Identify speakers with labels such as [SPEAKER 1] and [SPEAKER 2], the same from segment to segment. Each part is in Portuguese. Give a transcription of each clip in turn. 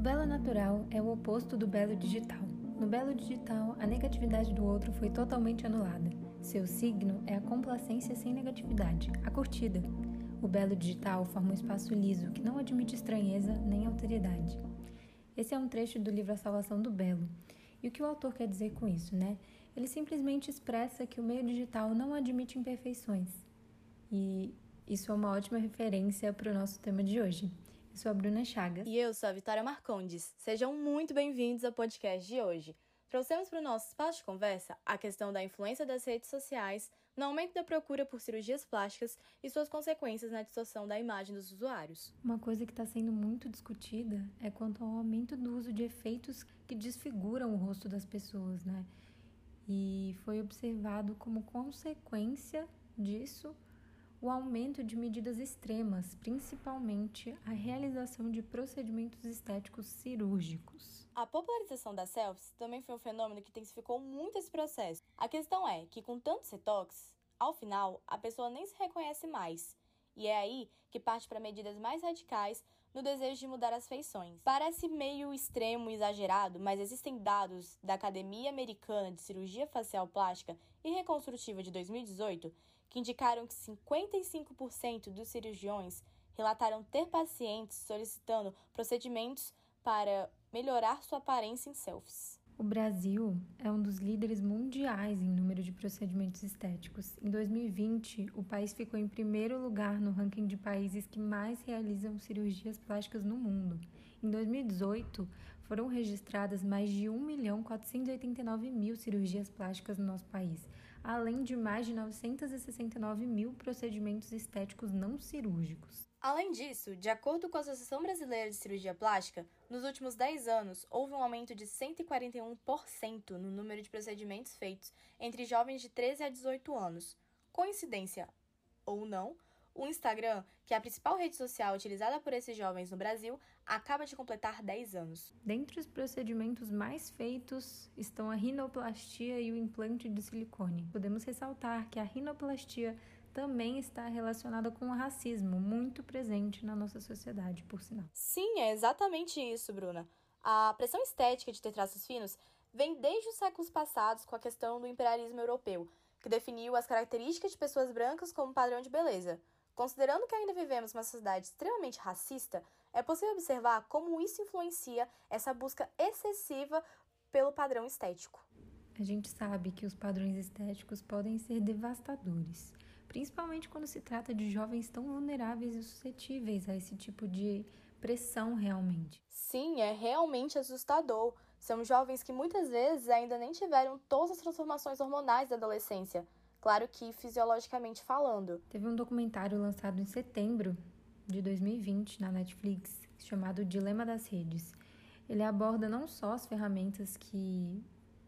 [SPEAKER 1] belo natural é o oposto do belo digital. No belo digital, a negatividade do outro foi totalmente anulada. Seu signo é a complacência sem negatividade, a curtida. O belo digital forma um espaço liso que não admite estranheza nem alteridade. Esse é um trecho do livro A Salvação do Belo. E o que o autor quer dizer com isso, né? Ele simplesmente expressa que o meio digital não admite imperfeições. E isso é uma ótima referência para o nosso tema de hoje. Eu sou a Bruna Chagas.
[SPEAKER 2] E eu sou a Vitória Marcondes. Sejam muito bem-vindos ao podcast de hoje. Trouxemos para o nosso espaço de conversa a questão da influência das redes sociais no aumento da procura por cirurgias plásticas e suas consequências na distorção da imagem dos usuários.
[SPEAKER 1] Uma coisa que está sendo muito discutida é quanto ao aumento do uso de efeitos que desfiguram o rosto das pessoas, né? E foi observado como consequência disso o aumento de medidas extremas, principalmente a realização de procedimentos estéticos cirúrgicos.
[SPEAKER 2] A popularização das selfies também foi um fenômeno que intensificou muito esse processo. A questão é que, com tantos retoques, ao final, a pessoa nem se reconhece mais. E é aí que parte para medidas mais radicais no desejo de mudar as feições. Parece meio extremo e exagerado, mas existem dados da Academia Americana de Cirurgia Facial Plástica e Reconstrutiva de 2018 que indicaram que 55% dos cirurgiões relataram ter pacientes solicitando procedimentos para melhorar sua aparência em selfies.
[SPEAKER 1] O Brasil é um dos líderes mundiais em número de procedimentos estéticos. Em 2020, o país ficou em primeiro lugar no ranking de países que mais realizam cirurgias plásticas no mundo. Em 2018, foram registradas mais de 1 milhão 489 mil cirurgias plásticas no nosso país, além de mais de 969 mil procedimentos estéticos não cirúrgicos.
[SPEAKER 2] Além disso, de acordo com a Associação Brasileira de Cirurgia Plástica, nos últimos 10 anos houve um aumento de 141% no número de procedimentos feitos entre jovens de 13 a 18 anos. Coincidência ou não, o Instagram, que é a principal rede social utilizada por esses jovens no Brasil, acaba de completar 10 anos.
[SPEAKER 1] Dentre os procedimentos mais feitos estão a rinoplastia e o implante de silicone. Podemos ressaltar que a rinoplastia também está relacionada com o racismo, muito presente na nossa sociedade, por sinal.
[SPEAKER 2] Sim, é exatamente isso, Bruna. A pressão estética de ter traços finos vem desde os séculos passados com a questão do imperialismo europeu, que definiu as características de pessoas brancas como padrão de beleza. Considerando que ainda vivemos uma sociedade extremamente racista, é possível observar como isso influencia essa busca excessiva pelo padrão estético.
[SPEAKER 1] A gente sabe que os padrões estéticos podem ser devastadores principalmente quando se trata de jovens tão vulneráveis e suscetíveis a esse tipo de pressão realmente.
[SPEAKER 2] Sim, é realmente assustador. São jovens que muitas vezes ainda nem tiveram todas as transformações hormonais da adolescência. Claro que fisiologicamente falando.
[SPEAKER 1] Teve um documentário lançado em setembro de 2020 na Netflix chamado Dilema das Redes. Ele aborda não só as ferramentas que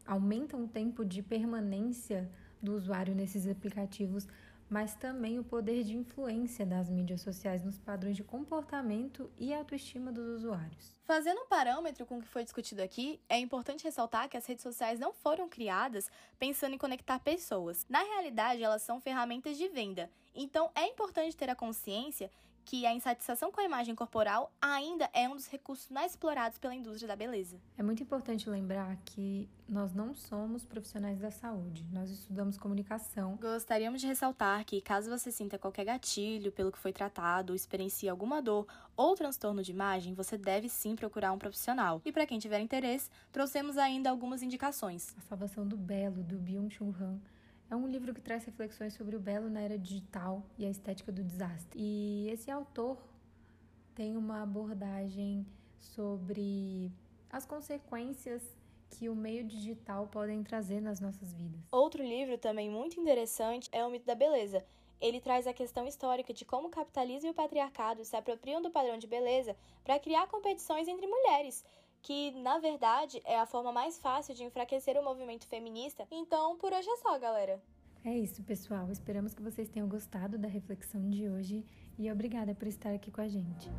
[SPEAKER 1] aumentam o tempo de permanência do usuário nesses aplicativos, mas também o poder de influência das mídias sociais nos padrões de comportamento e autoestima dos usuários.
[SPEAKER 2] Fazendo um parâmetro com o que foi discutido aqui, é importante ressaltar que as redes sociais não foram criadas pensando em conectar pessoas. Na realidade, elas são ferramentas de venda. Então, é importante ter a consciência que a insatisfação com a imagem corporal ainda é um dos recursos mais explorados pela indústria da beleza.
[SPEAKER 1] É muito importante lembrar que nós não somos profissionais da saúde, nós estudamos comunicação.
[SPEAKER 2] Gostaríamos de ressaltar que, caso você sinta qualquer gatilho pelo que foi tratado, experiencie alguma dor ou transtorno de imagem, você deve sim procurar um profissional. E para quem tiver interesse, trouxemos ainda algumas indicações.
[SPEAKER 1] A Salvação do Belo, do Byung-Chul Han é um livro que traz reflexões sobre o belo na era digital e a estética do desastre. E esse autor tem uma abordagem sobre as consequências que o meio digital podem trazer nas nossas vidas.
[SPEAKER 2] Outro livro também muito interessante é O Mito da Beleza. Ele traz a questão histórica de como o capitalismo e o patriarcado se apropriam do padrão de beleza para criar competições entre mulheres que na verdade é a forma mais fácil de enfraquecer o movimento feminista. Então, por hoje é só, galera.
[SPEAKER 1] É isso, pessoal. Esperamos que vocês tenham gostado da reflexão de hoje e obrigada por estar aqui com a gente.